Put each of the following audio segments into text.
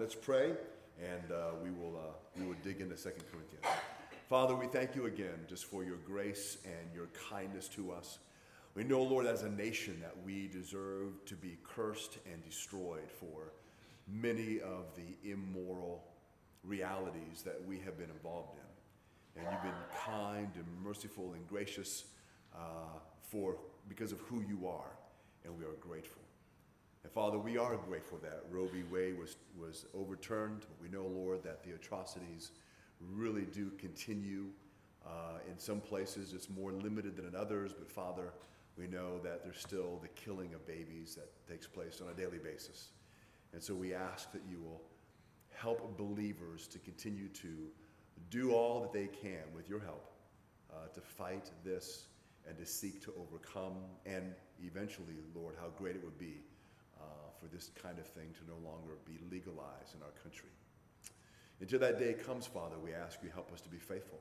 let's pray, and uh, we, will, uh, we will dig into Second Corinthians. Father, we thank you again just for your grace and your kindness to us. We know, Lord, as a nation that we deserve to be cursed and destroyed for many of the immoral realities that we have been involved in. And you've been kind and merciful and gracious uh, for because of who you are, and we are grateful. And Father, we are grateful that Roe v. Wade was, was overturned. We know, Lord, that the atrocities really do continue. Uh, in some places, it's more limited than in others, but Father, we know that there's still the killing of babies that takes place on a daily basis. And so we ask that you will help believers to continue to do all that they can with your help uh, to fight this and to seek to overcome, and eventually, Lord, how great it would be for this kind of thing to no longer be legalized in our country. Until that day comes, Father, we ask you help us to be faithful.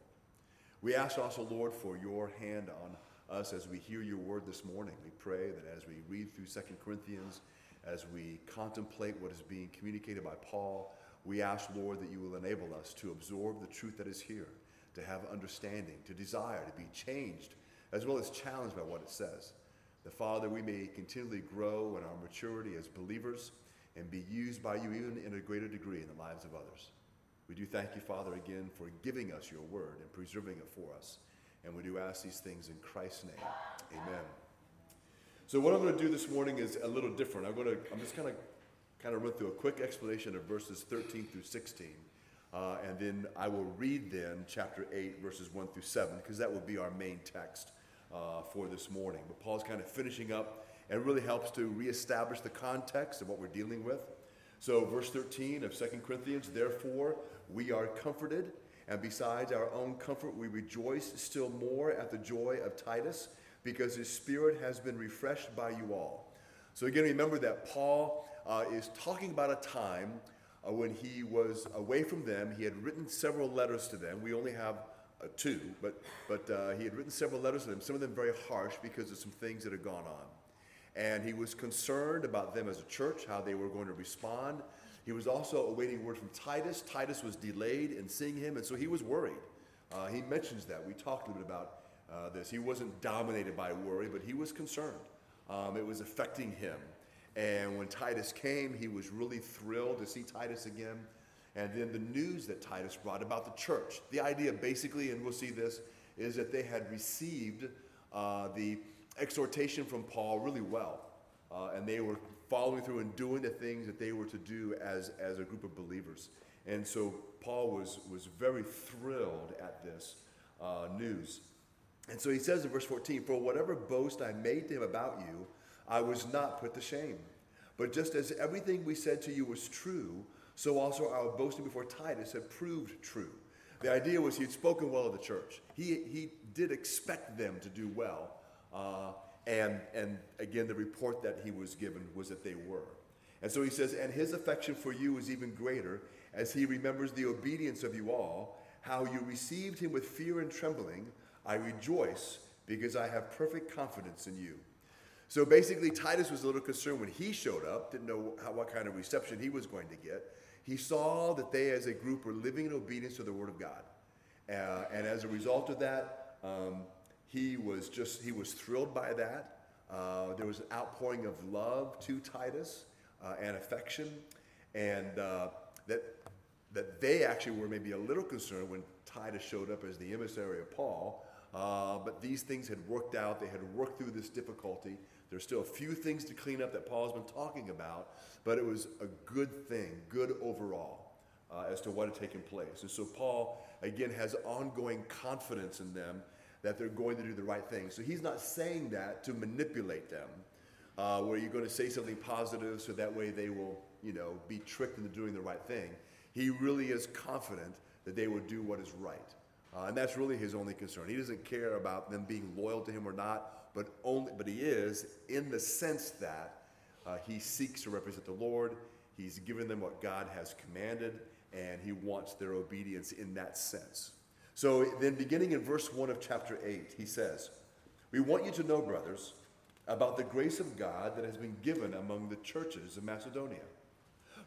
We ask also, Lord, for your hand on us as we hear your word this morning. We pray that as we read through 2 Corinthians, as we contemplate what is being communicated by Paul, we ask, Lord, that you will enable us to absorb the truth that is here, to have understanding, to desire, to be changed, as well as challenged by what it says. The Father, we may continually grow in our maturity as believers and be used by you even in a greater degree in the lives of others. We do thank you, Father, again for giving us your word and preserving it for us. And we do ask these things in Christ's name. Amen. So what I'm going to do this morning is a little different. I'm going to I'm just kind of kind of run through a quick explanation of verses 13 through 16. Uh, and then I will read then chapter 8, verses 1 through 7, because that will be our main text uh, for this morning. But Paul's kind of finishing up and really helps to reestablish the context of what we're dealing with. So, verse 13 of 2 Corinthians, therefore, we are comforted, and besides our own comfort, we rejoice still more at the joy of Titus, because his spirit has been refreshed by you all. So, again, remember that Paul uh, is talking about a time uh, when he was away from them. He had written several letters to them. We only have uh, two, but, but uh, he had written several letters to them, some of them very harsh because of some things that had gone on. And he was concerned about them as a church, how they were going to respond. He was also awaiting word from Titus. Titus was delayed in seeing him, and so he was worried. Uh, he mentions that. We talked a little bit about uh, this. He wasn't dominated by worry, but he was concerned. Um, it was affecting him. And when Titus came, he was really thrilled to see Titus again. And then the news that Titus brought about the church. The idea, basically, and we'll see this, is that they had received uh, the exhortation from Paul really well. Uh, and they were following through and doing the things that they were to do as, as a group of believers. And so Paul was, was very thrilled at this uh, news. And so he says in verse 14, For whatever boast I made to him about you, I was not put to shame. But just as everything we said to you was true, so also our boasting before Titus had proved true. The idea was he had spoken well of the church. He, he did expect them to do well. Uh, and, and again, the report that he was given was that they were. And so he says, And his affection for you is even greater as he remembers the obedience of you all, how you received him with fear and trembling. I rejoice because I have perfect confidence in you. So basically, Titus was a little concerned when he showed up, didn't know how, what kind of reception he was going to get. He saw that they, as a group, were living in obedience to the Word of God. Uh, and as a result of that, um, he was just, he was thrilled by that. Uh, there was an outpouring of love to Titus uh, and affection. And uh, that, that they actually were maybe a little concerned when Titus showed up as the emissary of Paul. Uh, but these things had worked out. They had worked through this difficulty. There's still a few things to clean up that Paul's been talking about, but it was a good thing, good overall, uh, as to what had taken place. And so Paul, again, has ongoing confidence in them that they're going to do the right thing. So he's not saying that to manipulate them, uh, where you're going to say something positive so that way they will, you know, be tricked into doing the right thing. He really is confident that they will do what is right. Uh, and that's really his only concern. He doesn't care about them being loyal to him or not but only but he is in the sense that uh, he seeks to represent the Lord. He's given them what God has commanded, and he wants their obedience in that sense. So then, beginning in verse 1 of chapter 8, he says, We want you to know, brothers, about the grace of God that has been given among the churches of Macedonia.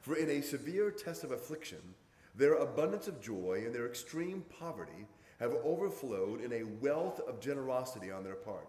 For in a severe test of affliction, their abundance of joy and their extreme poverty have overflowed in a wealth of generosity on their part.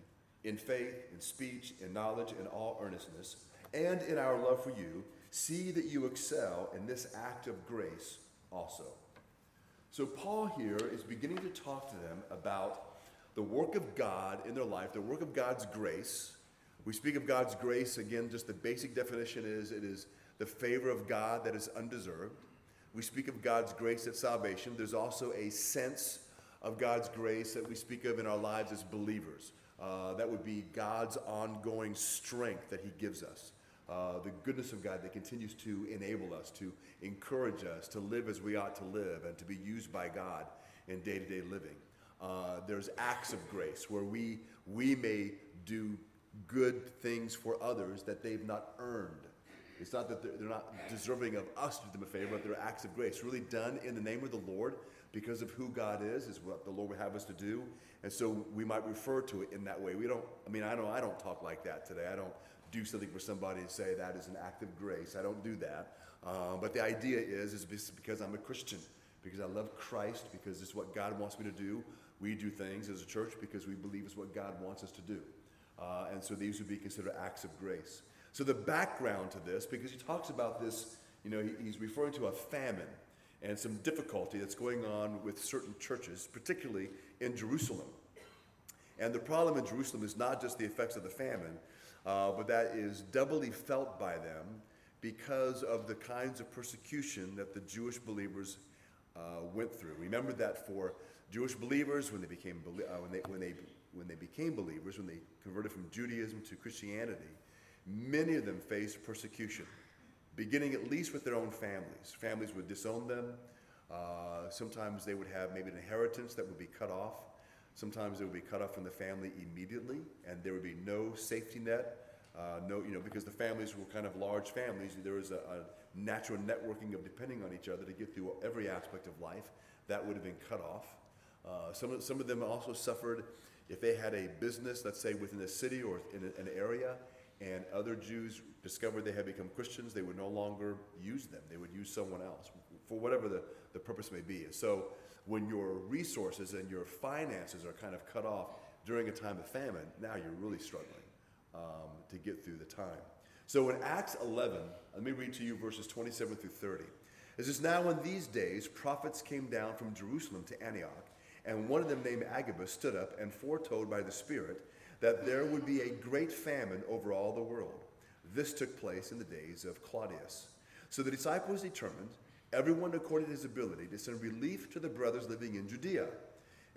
in faith, in speech, in knowledge, in all earnestness, and in our love for you, see that you excel in this act of grace also. So, Paul here is beginning to talk to them about the work of God in their life, the work of God's grace. We speak of God's grace, again, just the basic definition is it is the favor of God that is undeserved. We speak of God's grace at salvation. There's also a sense of God's grace that we speak of in our lives as believers. Uh, that would be God's ongoing strength that He gives us. Uh, the goodness of God that continues to enable us, to encourage us to live as we ought to live, and to be used by God in day to day living. Uh, there's acts of grace where we, we may do good things for others that they've not earned. It's not that they're, they're not deserving of us to do them a favor, but they're acts of grace, really done in the name of the Lord because of who God is, is what the Lord would have us to do. And so we might refer to it in that way. We don't, I mean, I don't, I don't talk like that today. I don't do something for somebody and say that is an act of grace. I don't do that. Um, but the idea is, is because I'm a Christian, because I love Christ, because it's what God wants me to do. We do things as a church because we believe it's what God wants us to do. Uh, and so these would be considered acts of grace. So the background to this, because he talks about this, you know, he, he's referring to a famine and some difficulty that's going on with certain churches, particularly in Jerusalem. And the problem in Jerusalem is not just the effects of the famine, uh, but that is doubly felt by them because of the kinds of persecution that the Jewish believers uh, went through. Remember that for Jewish believers, when they became uh, when they when they when they became believers, when they converted from Judaism to Christianity, many of them faced persecution, beginning at least with their own families. Families would disown them. Uh, sometimes they would have maybe an inheritance that would be cut off. Sometimes they would be cut off from the family immediately, and there would be no safety net. Uh, no, you know, because the families were kind of large families, there was a, a natural networking of depending on each other to get through every aspect of life. That would have been cut off. Uh, some, of, some of them also suffered if they had a business, let's say within a city or in a, an area, and other Jews discovered they had become Christians, they would no longer use them. They would use someone else for whatever the, the purpose may be. So when your resources and your finances are kind of cut off during a time of famine, now you're really struggling um, to get through the time. So in Acts 11, let me read to you verses 27 through 30. It says, Now in these days, prophets came down from Jerusalem to Antioch and one of them, named Agabus, stood up and foretold by the Spirit that there would be a great famine over all the world. This took place in the days of Claudius. So the disciples determined, everyone according to his ability, to send relief to the brothers living in Judea.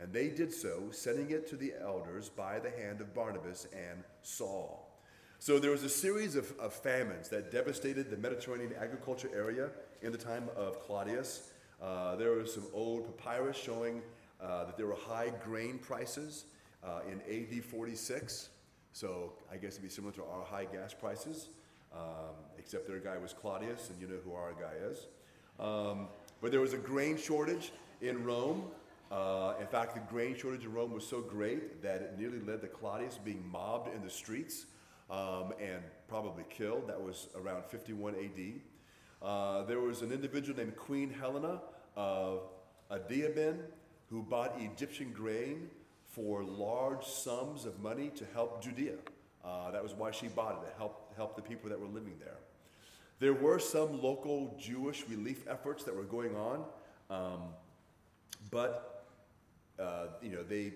And they did so, sending it to the elders by the hand of Barnabas and Saul. So there was a series of, of famines that devastated the Mediterranean agriculture area in the time of Claudius. Uh, there was some old papyrus showing uh, that there were high grain prices uh, in AD 46. So I guess it'd be similar to our high gas prices, um, except their guy was Claudius, and you know who our guy is. Um, but there was a grain shortage in Rome. Uh, in fact, the grain shortage in Rome was so great that it nearly led to Claudius being mobbed in the streets um, and probably killed. That was around 51 AD. Uh, there was an individual named Queen Helena of Adiabene who bought Egyptian grain for large sums of money to help Judea. Uh, that was why she bought it, to help, help the people that were living there. There were some local Jewish relief efforts that were going on, um, but uh, you know they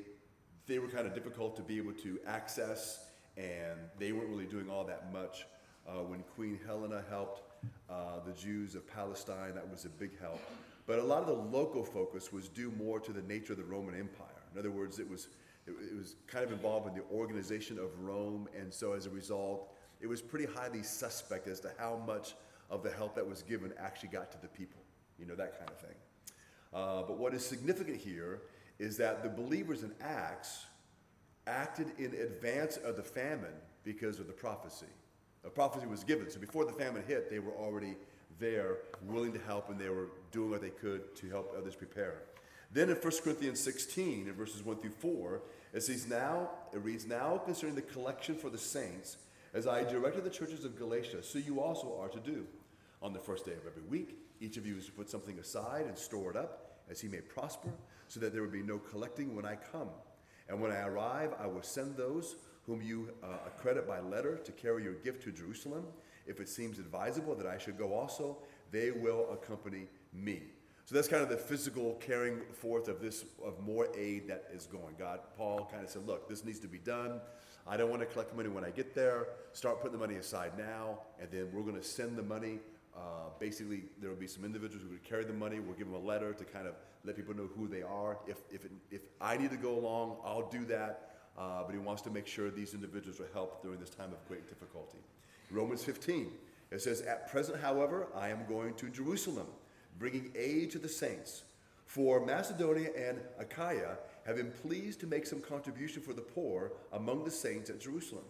they were kind of difficult to be able to access, and they weren't really doing all that much. Uh, when Queen Helena helped uh, the Jews of Palestine, that was a big help. But a lot of the local focus was due more to the nature of the Roman Empire. In other words, it was, it, it was kind of involved in the organization of Rome, and so as a result, it was pretty highly suspect as to how much of the help that was given actually got to the people. You know, that kind of thing. Uh, but what is significant here is that the believers in Acts acted in advance of the famine because of the prophecy. A prophecy was given. So before the famine hit, they were already there, willing to help, and they were doing what they could to help others prepare. Then in 1 Corinthians 16, in verses 1 through 4, it says, Now, it reads, Now concerning the collection for the saints, as I directed the churches of Galatia, so you also are to do. On the first day of every week, each of you is to put something aside and store it up, as he may prosper, so that there will be no collecting when I come. And when I arrive, I will send those whom you uh, accredit by letter to carry your gift to Jerusalem. If it seems advisable that I should go also, they will accompany me. So that's kind of the physical carrying forth of this of more aid that is going. God, Paul kind of said, look, this needs to be done. I don't want to collect money when I get there. Start putting the money aside now, and then we're going to send the money. Uh, basically, there will be some individuals who would carry the money. We'll give them a letter to kind of let people know who they are. If, if, it, if I need to go along, I'll do that. Uh, but he wants to make sure these individuals are helped during this time of great difficulty. Romans 15, it says, At present, however, I am going to Jerusalem bringing aid to the saints. For Macedonia and Achaia have been pleased to make some contribution for the poor among the saints at Jerusalem.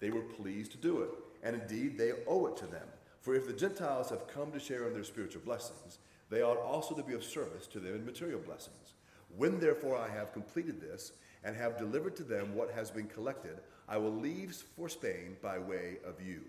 They were pleased to do it, and indeed they owe it to them. For if the Gentiles have come to share in their spiritual blessings, they ought also to be of service to them in material blessings. When therefore I have completed this, and have delivered to them what has been collected, I will leave for Spain by way of you.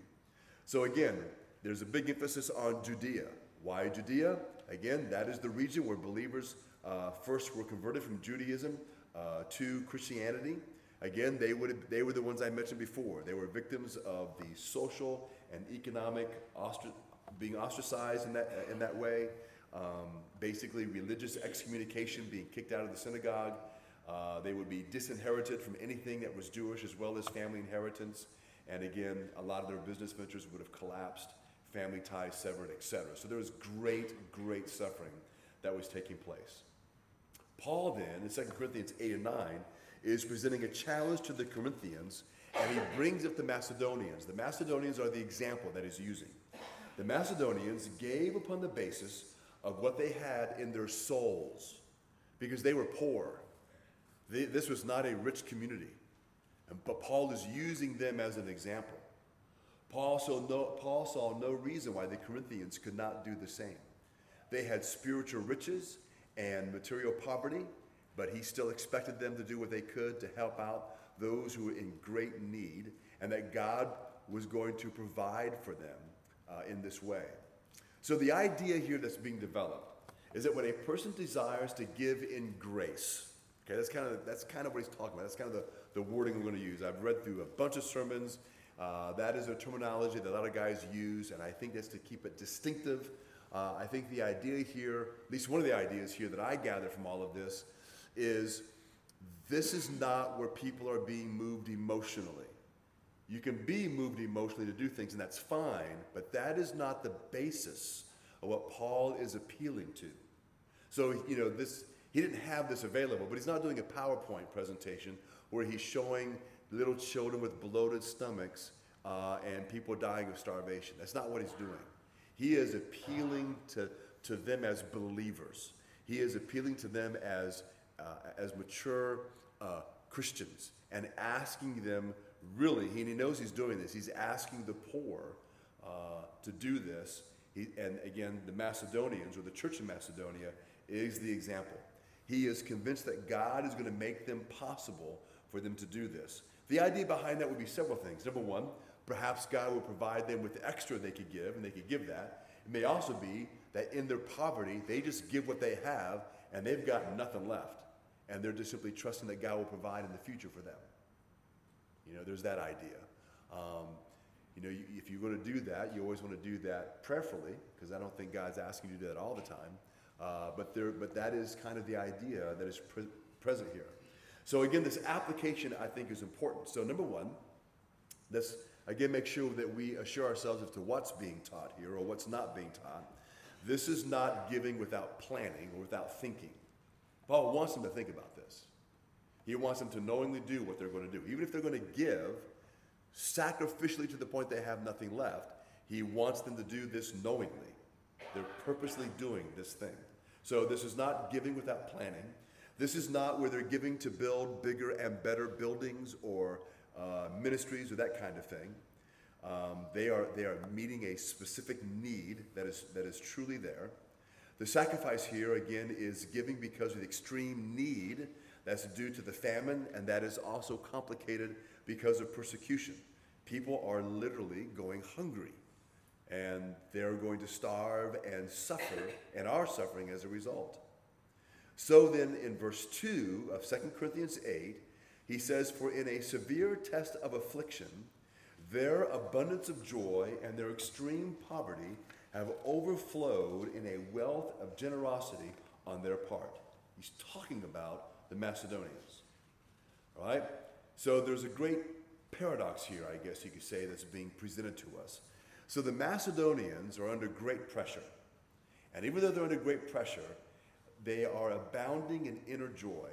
So again, there's a big emphasis on Judea. Why Judea? Again, that is the region where believers uh, first were converted from Judaism uh, to Christianity. Again, they, would, they were the ones I mentioned before. They were victims of the social and economic ostr- being ostracized in that, in that way. Um, basically, religious excommunication, being kicked out of the synagogue. Uh, they would be disinherited from anything that was Jewish as well as family inheritance. And again, a lot of their business ventures would have collapsed family ties severed, etc. So there was great, great suffering that was taking place. Paul then, in 2 Corinthians 8 and 9, is presenting a challenge to the Corinthians, and he brings up the Macedonians. The Macedonians are the example that he's using. The Macedonians gave upon the basis of what they had in their souls, because they were poor. They, this was not a rich community. And, But Paul is using them as an example. Paul saw, no, Paul saw no reason why the Corinthians could not do the same. They had spiritual riches and material poverty, but he still expected them to do what they could to help out those who were in great need, and that God was going to provide for them uh, in this way. So, the idea here that's being developed is that when a person desires to give in grace, okay, that's kind of, that's kind of what he's talking about. That's kind of the, the wording we're going to use. I've read through a bunch of sermons uh, that is a terminology that a lot of guys use, and I think that's to keep it distinctive. Uh, I think the idea here, at least one of the ideas here that I gather from all of this, is this is not where people are being moved emotionally. You can be moved emotionally to do things, and that's fine, but that is not the basis of what Paul is appealing to. So, you know, this he didn't have this available, but he's not doing a PowerPoint presentation where he's showing little children with bloated stomachs uh, and people dying of starvation. That's not what he's doing. He is appealing to, to them as believers. He is appealing to them as, uh, as mature uh, Christians and asking them really, he knows he's doing this, he's asking the poor uh, to do this. He, and again, the Macedonians or the church in Macedonia is the example. He is convinced that God is going to make them possible for them to do this. The idea behind that would be several things. Number one, perhaps God will provide them with the extra they could give, and they could give that. It may also be that in their poverty, they just give what they have, and they've got nothing left. And they're just simply trusting that God will provide in the future for them. You know, there's that idea. Um, you know, you, if you're going to do that, you always want to do that prayerfully, because I don't think God's asking you to do that all the time. Uh, but, there, but that is kind of the idea that is pre- present here. So again, this application I think is important. So number one, let's again make sure that we assure ourselves as to what's being taught here or what's not being taught. This is not giving without planning or without thinking. Paul wants them to think about this. He wants them to knowingly do what they're going to do. Even if they're going to give sacrificially to the point they have nothing left, He wants them to do this knowingly. They're purposely doing this thing. So this is not giving without planning. This is not where they're giving to build bigger and better buildings or uh, ministries or that kind of thing. Um, they, are, they are meeting a specific need that is, that is truly there. The sacrifice here, again, is giving because of the extreme need that's due to the famine, and that is also complicated because of persecution. People are literally going hungry, and they're going to starve and suffer, and are suffering as a result. So then, in verse 2 of 2 Corinthians 8, he says, For in a severe test of affliction, their abundance of joy and their extreme poverty have overflowed in a wealth of generosity on their part. He's talking about the Macedonians. All right? So there's a great paradox here, I guess you could say, that's being presented to us. So the Macedonians are under great pressure. And even though they're under great pressure, they are abounding in inner joy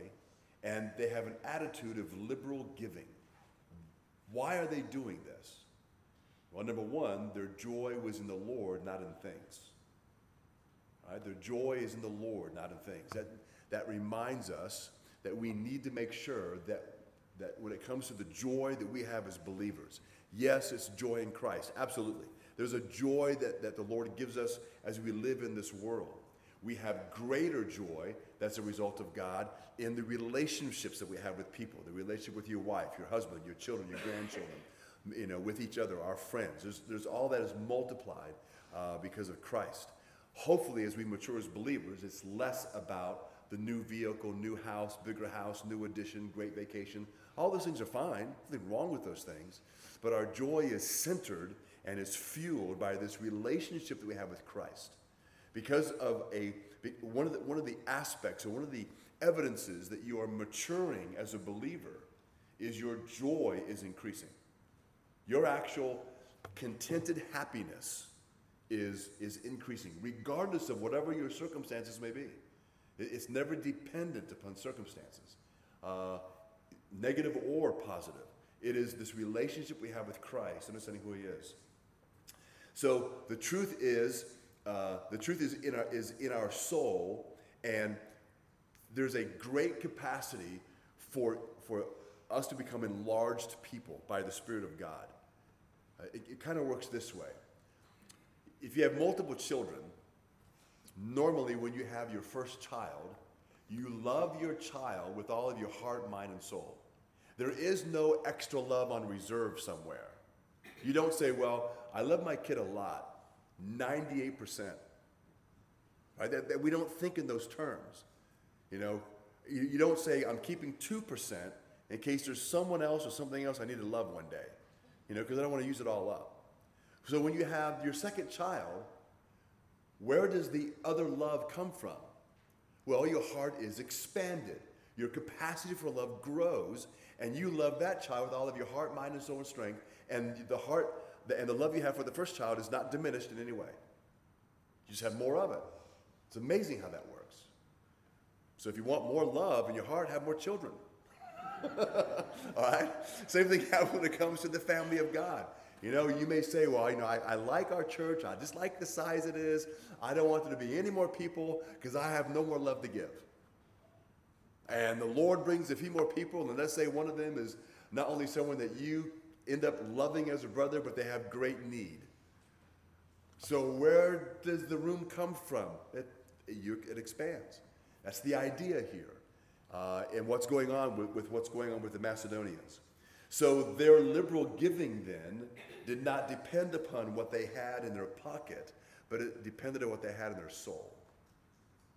and they have an attitude of liberal giving. Why are they doing this? Well, number one, their joy was in the Lord, not in things. Right? Their joy is in the Lord, not in things. That, that reminds us that we need to make sure that, that when it comes to the joy that we have as believers, yes, it's joy in Christ, absolutely. There's a joy that, that the Lord gives us as we live in this world. We have greater joy that's a result of God in the relationships that we have with people, the relationship with your wife, your husband, your children, your grandchildren, you know, with each other, our friends. There's, there's all that is multiplied uh, because of Christ. Hopefully, as we mature as believers, it's less about the new vehicle, new house, bigger house, new addition, great vacation. All those things are fine. Nothing wrong with those things. But our joy is centered and is fueled by this relationship that we have with Christ. Because of a one of the, one of the aspects or one of the evidences that you are maturing as a believer is your joy is increasing. Your actual contented happiness is, is increasing, regardless of whatever your circumstances may be. It's never dependent upon circumstances, uh, negative or positive. It is this relationship we have with Christ, understanding who He is. So the truth is, uh, the truth is in our is in our soul, and there's a great capacity for for us to become enlarged people by the Spirit of God. Uh, it, it kind of works this way. If you have multiple children, normally when you have your first child, you love your child with all of your heart, mind, and soul. There is no extra love on reserve somewhere. You don't say, Well, I love my kid a lot. 98%. Right? That, that we don't think in those terms. You know, you, you don't say, I'm keeping 2% in case there's someone else or something else I need to love one day, you know, because I don't want to use it all up. So when you have your second child, where does the other love come from? Well, your heart is expanded. Your capacity for love grows, and you love that child with all of your heart, mind, and soul and strength. And the heart and the love you have for the first child is not diminished in any way. You just have more of it. It's amazing how that works. So if you want more love in your heart, have more children. All right? Same thing happens when it comes to the family of God. You know, you may say, well, you know, I, I like our church. I just like the size it is. I don't want there to be any more people because I have no more love to give. And the Lord brings a few more people, and let's say one of them is not only someone that you end up loving as a brother, but they have great need. So, where does the room come from? It, it expands. That's the idea here, uh, and what's going on with, with what's going on with the Macedonians. So, their liberal giving then did not depend upon what they had in their pocket, but it depended on what they had in their soul.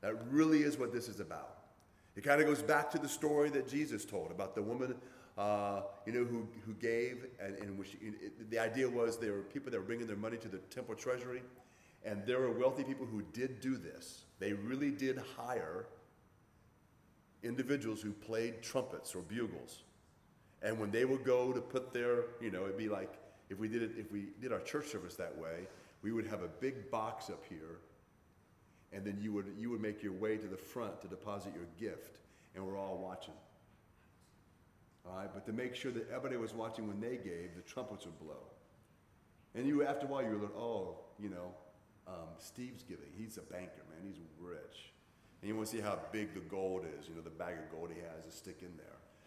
That really is what this is about. It kind of goes back to the story that Jesus told about the woman uh, you know, who, who gave, and, and which, it, the idea was there were people that were bringing their money to the temple treasury, and there were wealthy people who did do this. They really did hire individuals who played trumpets or bugles. And when they would go to put their, you know, it'd be like if we did it, if we did our church service that way, we would have a big box up here, and then you would you would make your way to the front to deposit your gift, and we're all watching. But to make sure that everybody was watching when they gave, the trumpets would blow. And you, after a while, you're like, oh, you know, um, Steve's giving. He's a banker, man. He's rich. And you want to see how big the gold is, you know, the bag of gold he has to stick in there.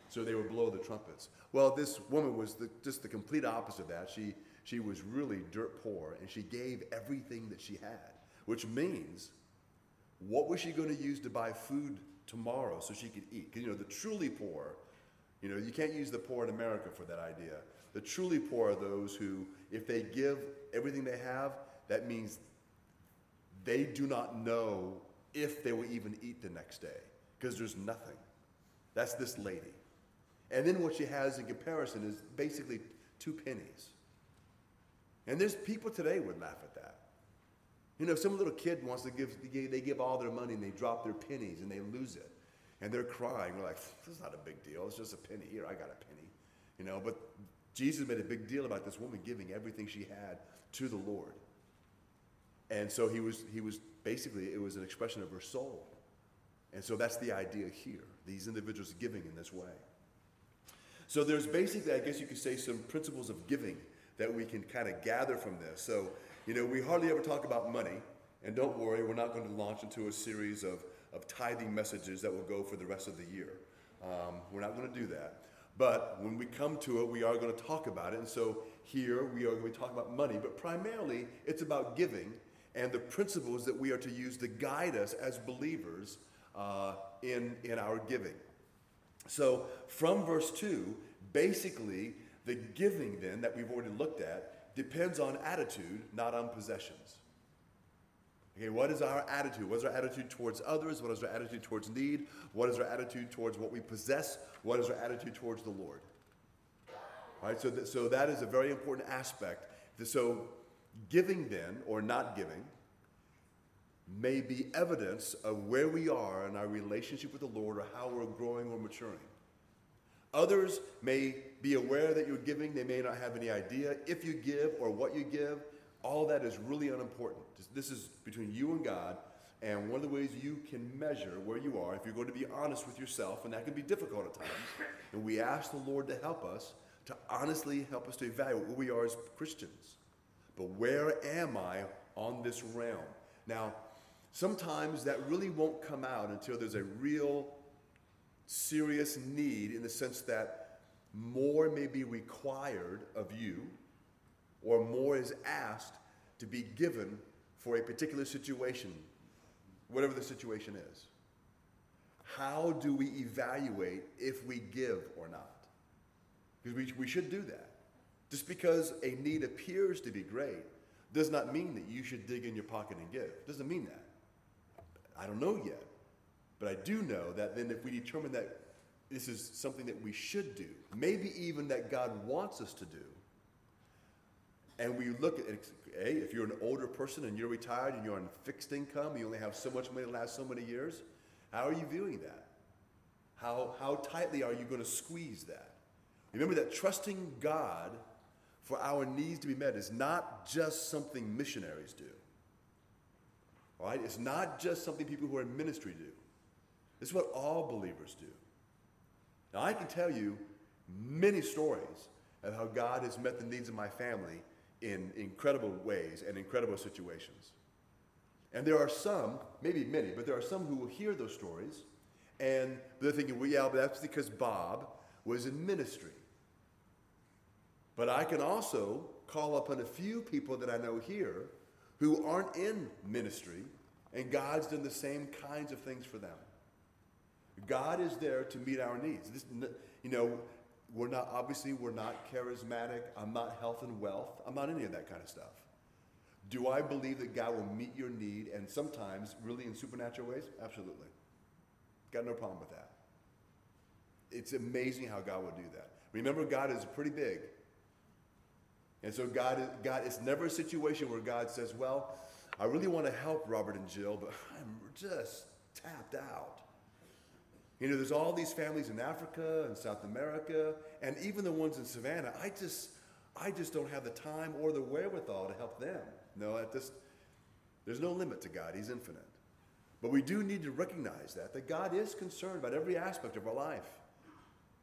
So they would blow the trumpets. Well, this woman was the, just the complete opposite of that. She, she was really dirt poor, and she gave everything that she had, which means what was she going to use to buy food tomorrow so she could eat? Because, you know, the truly poor, you know, you can't use the poor in America for that idea. The truly poor are those who, if they give everything they have, that means they do not know if they will even eat the next day because there's nothing. That's this lady. And then what she has in comparison is basically two pennies. And there's people today would laugh at that. You know, some little kid wants to give, they give all their money and they drop their pennies and they lose it. And they're crying. We're like, this is not a big deal. It's just a penny. Here, I got a penny. You know, but Jesus made a big deal about this woman giving everything she had to the Lord. And so he was, he was basically, it was an expression of her soul. And so that's the idea here these individuals giving in this way. So there's basically, I guess you could say, some principles of giving that we can kind of gather from this. So, you know, we hardly ever talk about money. And don't worry, we're not going to launch into a series of, of tithing messages that will go for the rest of the year. Um, we're not going to do that. But when we come to it, we are going to talk about it. And so here we are going to talk about money, but primarily it's about giving and the principles that we are to use to guide us as believers uh, in, in our giving. So, from verse 2, basically, the giving then that we've already looked at depends on attitude, not on possessions. Okay, what is our attitude? What is our attitude towards others? What is our attitude towards need? What is our attitude towards what we possess? What is our attitude towards the Lord? All right, so, th- so that is a very important aspect. So, giving then, or not giving, may be evidence of where we are in our relationship with the Lord or how we're growing or maturing. Others may be aware that you're giving, they may not have any idea if you give or what you give. All that is really unimportant. This is between you and God, and one of the ways you can measure where you are, if you're going to be honest with yourself, and that can be difficult at times, and we ask the Lord to help us, to honestly help us to evaluate where we are as Christians. But where am I on this realm? Now, sometimes that really won't come out until there's a real serious need in the sense that more may be required of you or more is asked to be given for a particular situation, whatever the situation is. How do we evaluate if we give or not? Because we, we should do that. Just because a need appears to be great does not mean that you should dig in your pocket and give. Doesn't mean that. I don't know yet. But I do know that then if we determine that this is something that we should do, maybe even that God wants us to do, and we look at hey, if you're an older person and you're retired and you're on fixed income, you only have so much money to last so many years, how are you viewing that? How, how tightly are you going to squeeze that? Remember that trusting God for our needs to be met is not just something missionaries do. All right? It's not just something people who are in ministry do. It's what all believers do. Now, I can tell you many stories of how God has met the needs of my family in incredible ways and incredible situations. And there are some, maybe many, but there are some who will hear those stories and they're thinking, well, yeah, but that's because Bob was in ministry. But I can also call upon a few people that I know here who aren't in ministry, and God's done the same kinds of things for them. God is there to meet our needs. This, you know, we're not, obviously, we're not charismatic. I'm not health and wealth. I'm not any of that kind of stuff. Do I believe that God will meet your need and sometimes really in supernatural ways? Absolutely. Got no problem with that. It's amazing how God will do that. Remember, God is pretty big. And so God, God, it's never a situation where God says, well, I really want to help Robert and Jill, but I'm just tapped out. You know, there's all these families in Africa and South America, and even the ones in Savannah. I just, I just don't have the time or the wherewithal to help them. No, at this, there's no limit to God. He's infinite. But we do need to recognize that, that God is concerned about every aspect of our life.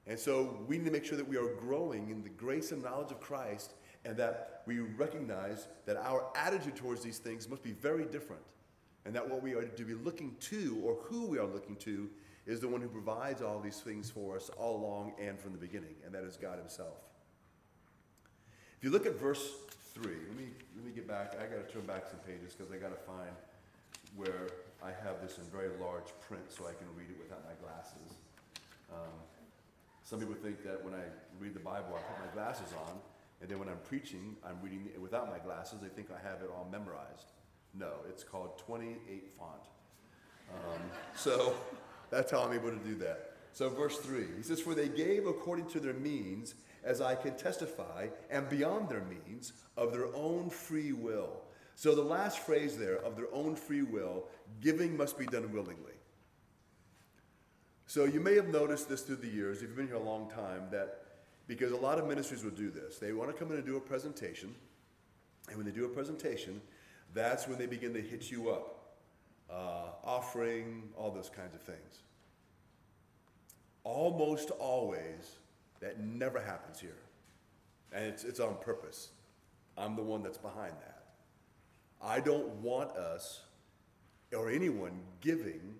And so we need to make sure that we are growing in the grace and knowledge of Christ and that we recognize that our attitude towards these things must be very different, and that what we are to be looking to, or who we are looking to, is the one who provides all these things for us all along and from the beginning, and that is God Himself. If you look at verse 3, let me, let me get back. I got to turn back some pages because I got to find where I have this in very large print so I can read it without my glasses. Um, some people think that when I read the Bible, I put my glasses on, and then when I'm preaching, I'm reading it without my glasses. They think I have it all memorized. No, it's called 28 font. Um, so that's how I'm able to do that. So, verse 3, he says, For they gave according to their means, as I can testify, and beyond their means, of their own free will. So, the last phrase there, of their own free will, giving must be done willingly. So, you may have noticed this through the years, if you've been here a long time, that because a lot of ministries will do this, they want to come in and do a presentation, and when they do a presentation, that's when they begin to hit you up uh, offering, all those kinds of things. Almost always, that never happens here. And it's, it's on purpose. I'm the one that's behind that. I don't want us or anyone giving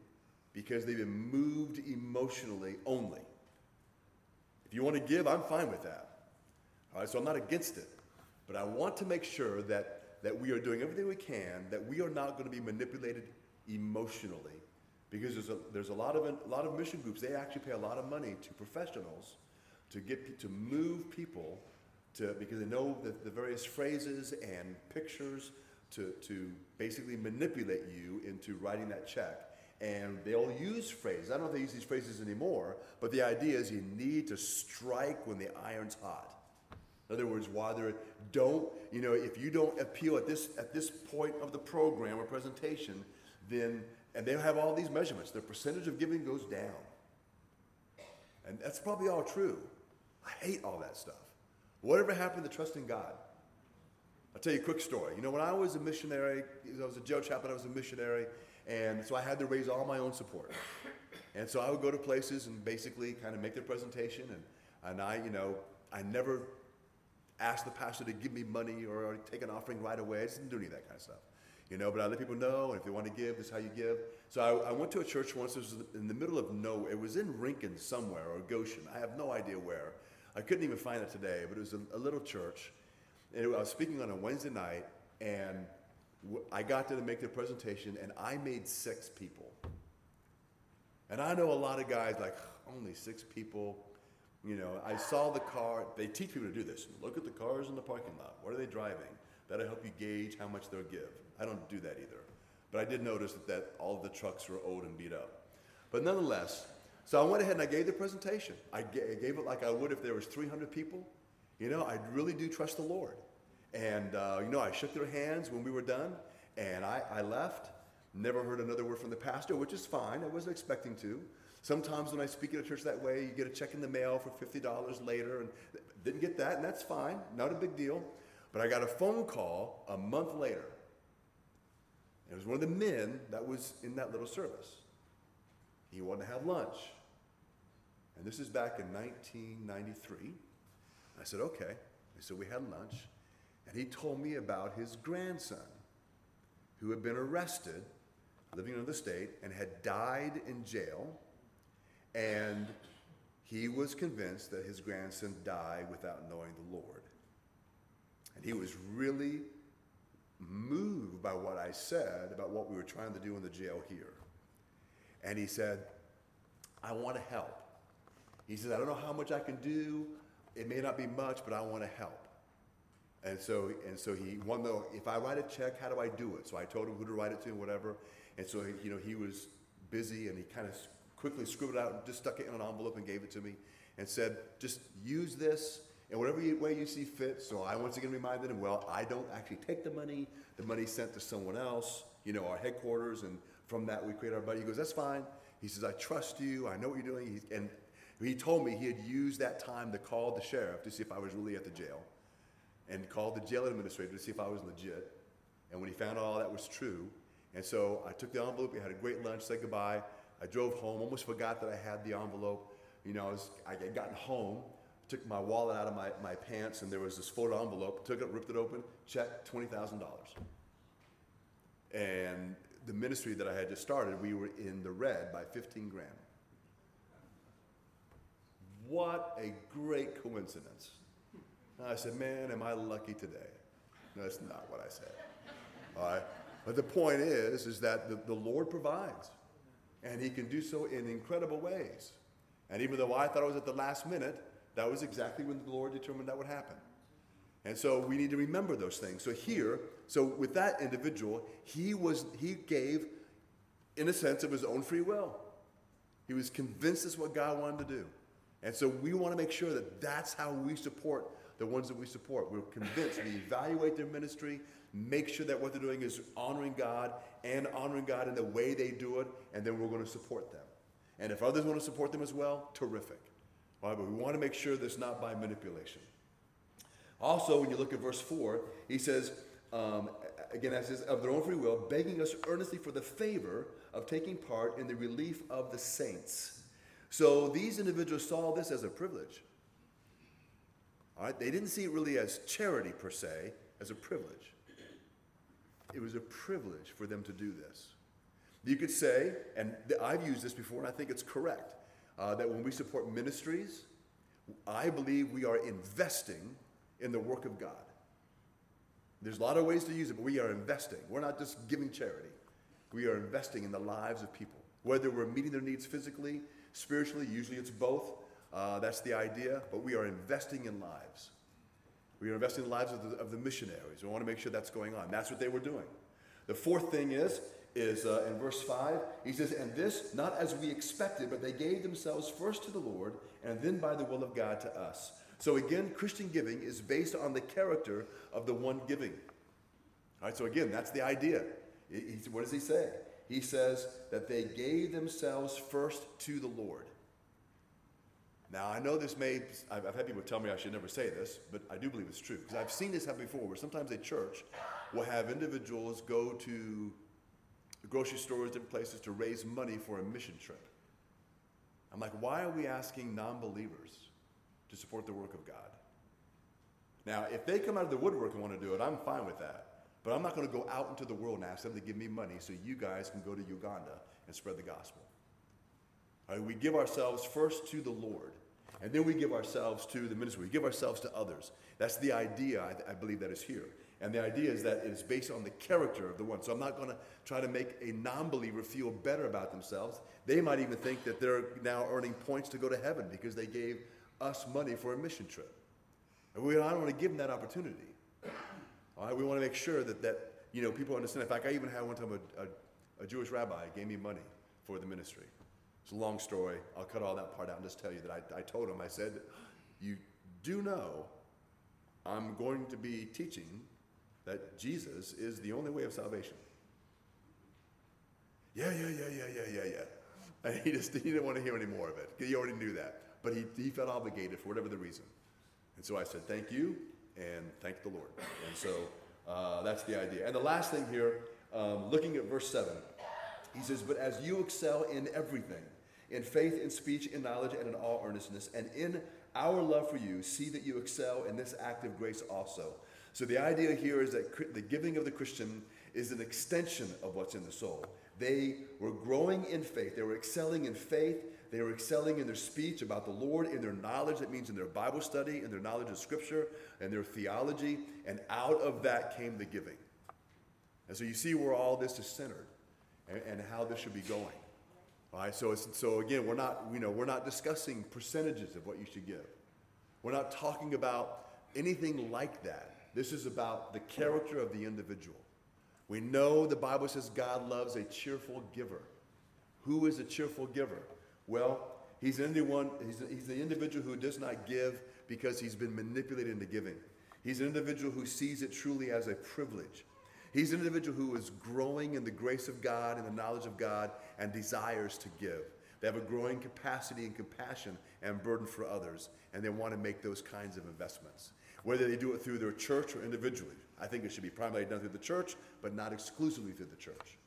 because they've been moved emotionally only. If you want to give, I'm fine with that. All right, so I'm not against it. But I want to make sure that, that we are doing everything we can, that we are not going to be manipulated emotionally because there's a, there's a lot of a lot of mission groups they actually pay a lot of money to professionals to get to move people to because they know the, the various phrases and pictures to, to basically manipulate you into writing that check. And they'll use phrases. I don't know if they use these phrases anymore but the idea is you need to strike when the iron's hot. In other words, while they don't, you know, if you don't appeal at this at this point of the program or presentation, then, and they have all these measurements, their percentage of giving goes down. And that's probably all true. I hate all that stuff. Whatever happened to trusting God? I'll tell you a quick story. You know, when I was a missionary, I was a jail chaplain, I was a missionary, and so I had to raise all my own support. And so I would go to places and basically kind of make the presentation, and, and I, you know, I never asked the pastor to give me money or, or take an offering right away. I just didn't do any of that kind of stuff you know, but I let people know, and if they want to give, this is how you give. So I, I went to a church once, it was in the middle of nowhere. It was in Rincon somewhere, or Goshen. I have no idea where. I couldn't even find it today, but it was a, a little church. And it, I was speaking on a Wednesday night, and I got there to make the presentation, and I made six people. And I know a lot of guys like, only six people. You know, I saw the car. They teach people to do this. Look at the cars in the parking lot. What are they driving? That'll help you gauge how much they'll give. I don't do that either. But I did notice that, that all of the trucks were old and beat up. But nonetheless, so I went ahead and I gave the presentation. I gave it like I would if there was 300 people. You know, I really do trust the Lord. And, uh, you know, I shook their hands when we were done, and I, I left. Never heard another word from the pastor, which is fine. I wasn't expecting to. Sometimes when I speak at a church that way, you get a check in the mail for $50 later, and didn't get that, and that's fine. Not a big deal. But I got a phone call a month later was one of the men that was in that little service. He wanted to have lunch. And this is back in 1993. I said, okay. And so we had lunch. And he told me about his grandson who had been arrested, living in the state, and had died in jail. And he was convinced that his grandson died without knowing the Lord. And he was really moved by what I said about what we were trying to do in the jail here. And he said, I want to help. He says, I don't know how much I can do. It may not be much, but I want to help. And so, and so he wanted to know if I write a check, how do I do it? So I told him who to write it to and whatever. And so, you know, he was busy and he kind of quickly scribbled out and just stuck it in an envelope and gave it to me and said, just use this in whatever way you see fit. So I once again reminded him, well, I don't actually take the money. The money's sent to someone else, you know, our headquarters, and from that we create our budget. He goes, that's fine. He says, I trust you. I know what you're doing. and he told me he had used that time to call the sheriff to see if I was really at the jail and called the jail administrator to see if I was legit. And when he found out all that was true, and so I took the envelope, we had a great lunch, said goodbye. I drove home, almost forgot that I had the envelope. You know, I, was, I had gotten home, took my wallet out of my, my pants and there was this photo envelope, took it, ripped it open, check $20,000. And the ministry that I had just started, we were in the red by 15 grand. What a great coincidence. And I said, Man, am I lucky today? No, that's not what I said. All right? But the point is, is that the, the Lord provides. And he can do so in incredible ways. And even though I thought it was at the last minute, that was exactly when the Lord determined that would happen. And so we need to remember those things. So here, so with that individual, he was he gave in a sense of his own free will. He was convinced this is what God wanted to do. And so we want to make sure that that's how we support the ones that we support. We're convinced. We evaluate their ministry, make sure that what they're doing is honoring God and honoring God in the way they do it, and then we're going to support them. And if others want to support them as well, terrific. All right, but we want to make sure that's not by manipulation. Also, when you look at verse 4, he says, um, again, as says, of their own free will, begging us earnestly for the favor of taking part in the relief of the saints. So these individuals saw this as a privilege. All right, they didn't see it really as charity per se, as a privilege. It was a privilege for them to do this. You could say, and I've used this before, and I think it's correct, uh, that when we support ministries, I believe we are investing in the work of God. There's a lot of ways to use it, but we are investing. We're not just giving charity. We are investing in the lives of people. Whether we're meeting their needs physically, spiritually, usually it's both. Uh, that's the idea, but we are investing in lives. We are investing in the lives of the, of the missionaries. We want to make sure that's going on. That's what they were doing. The fourth thing is, is uh, in verse 5, he says, And this, not as we expected, but they gave themselves first to the Lord, and then by the will of God to us. So again, Christian giving is based on the character of the one giving. All right, so again, that's the idea. He, he, what does he say? He says that they gave themselves first to the Lord. Now, I know this may, I've, I've, had people tell me I should never say this, but I do believe it's true. Because I've seen this happen before, where sometimes a church will have individuals go to grocery stores, different places to raise money for a mission trip. I'm like, why are we asking non believers to support the work of God? Now, if they come out of the woodwork and want to do it, I'm fine with that. But I'm not going to go out into the world and ask them to give me money so you guys can go to Uganda and spread the gospel. We give ourselves first to the Lord, and then we give ourselves to the ministry. We give ourselves to others. That's the idea, I, I believe, that is here. And the idea is that it is based on the character of the one. So I'm not going to try to make a non believer feel better about themselves. They might even think that they're now earning points to go to heaven because they gave us money for a mission trip. And we don't want to give them that opportunity. All right, we want to make sure that, that you know, people understand. In fact, I even had one time a, a, a Jewish rabbi gave me money for the ministry. It's a long story. I'll cut all that part out and just tell you that I, I told him, I said, You do know I'm going to be teaching that Jesus is the only way of salvation. Yeah, yeah, yeah, yeah, yeah, yeah, yeah. And he just he didn't want to hear any more of it. He already knew that. But he, he felt obligated for whatever the reason. And so I said, Thank you and thank the Lord. And so uh, that's the idea. And the last thing here, um, looking at verse 7, he says, But as you excel in everything, in faith, in speech, in knowledge, and in all earnestness, and in our love for you, see that you excel in this act of grace also. So the idea here is that the giving of the Christian is an extension of what's in the soul. They were growing in faith, they were excelling in faith, they were excelling in their speech about the Lord, in their knowledge, that means in their Bible study, in their knowledge of Scripture, and their theology, and out of that came the giving. And so you see where all this is centered and, and how this should be going. All right, so, so again, we're not, you know, we're not discussing percentages of what you should give. We're not talking about anything like that. This is about the character of the individual. We know the Bible says God loves a cheerful giver. Who is a cheerful giver? Well, he's, he's, he's the individual who does not give because he's been manipulated into giving. He's an individual who sees it truly as a privilege. He's an individual who is growing in the grace of God and the knowledge of God and desires to give. They have a growing capacity and compassion and burden for others, and they want to make those kinds of investments. Whether they do it through their church or individually. I think it should be primarily done through the church, but not exclusively through the church.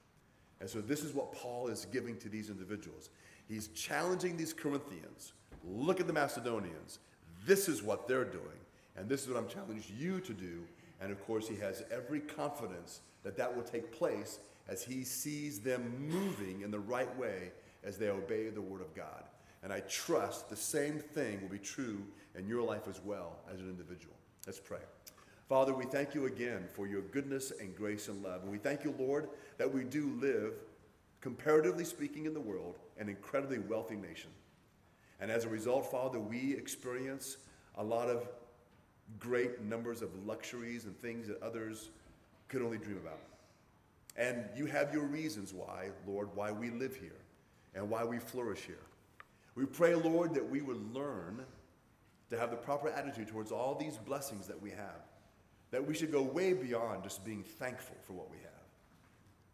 And so this is what Paul is giving to these individuals. He's challenging these Corinthians. Look at the Macedonians. this is what they're doing, and this is what I'm challenging you to do. And of course, he has every confidence that that will take place as he sees them moving in the right way as they obey the word of God. And I trust the same thing will be true in your life as well as an individual. Let's pray. Father, we thank you again for your goodness and grace and love. And we thank you, Lord, that we do live, comparatively speaking, in the world, an incredibly wealthy nation. And as a result, Father, we experience a lot of great numbers of luxuries and things that others could only dream about. And you have your reasons why, Lord, why we live here and why we flourish here. We pray, Lord, that we would learn to have the proper attitude towards all these blessings that we have, that we should go way beyond just being thankful for what we have.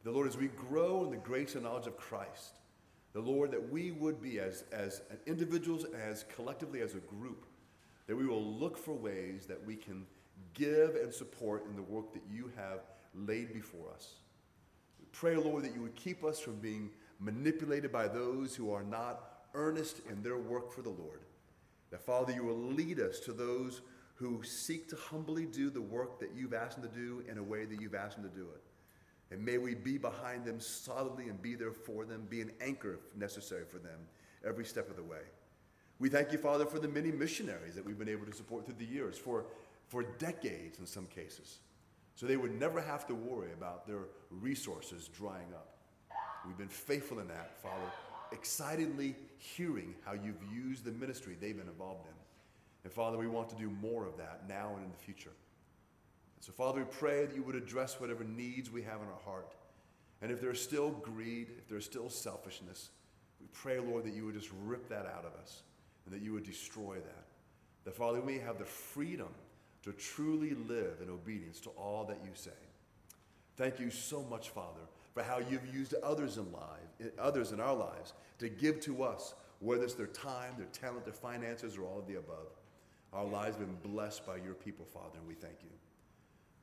The Lord, as we grow in the grace and knowledge of Christ, the Lord, that we would be as, as individuals, as collectively as a group, that we will look for ways that we can give and support in the work that you have laid before us. We pray, Lord, that you would keep us from being manipulated by those who are not earnest in their work for the Lord. That, Father, you will lead us to those who seek to humbly do the work that you've asked them to do in a way that you've asked them to do it. And may we be behind them solidly and be there for them, be an anchor if necessary for them every step of the way. We thank you, Father, for the many missionaries that we've been able to support through the years, for, for decades in some cases, so they would never have to worry about their resources drying up. We've been faithful in that, Father, excitedly hearing how you've used the ministry they've been involved in. And Father, we want to do more of that now and in the future. And so, Father, we pray that you would address whatever needs we have in our heart. And if there's still greed, if there's still selfishness, we pray, Lord, that you would just rip that out of us and that you would destroy that. That, Father, we have the freedom to truly live in obedience to all that you say. Thank you so much, Father, for how you've used others in life, others in our lives to give to us, whether it's their time, their talent, their finances, or all of the above. Our lives have been blessed by your people, Father, and we thank you.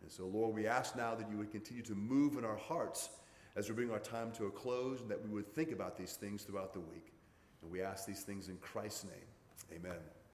And so, Lord, we ask now that you would continue to move in our hearts as we bring our time to a close, and that we would think about these things throughout the week. And we ask these things in Christ's name. Amen.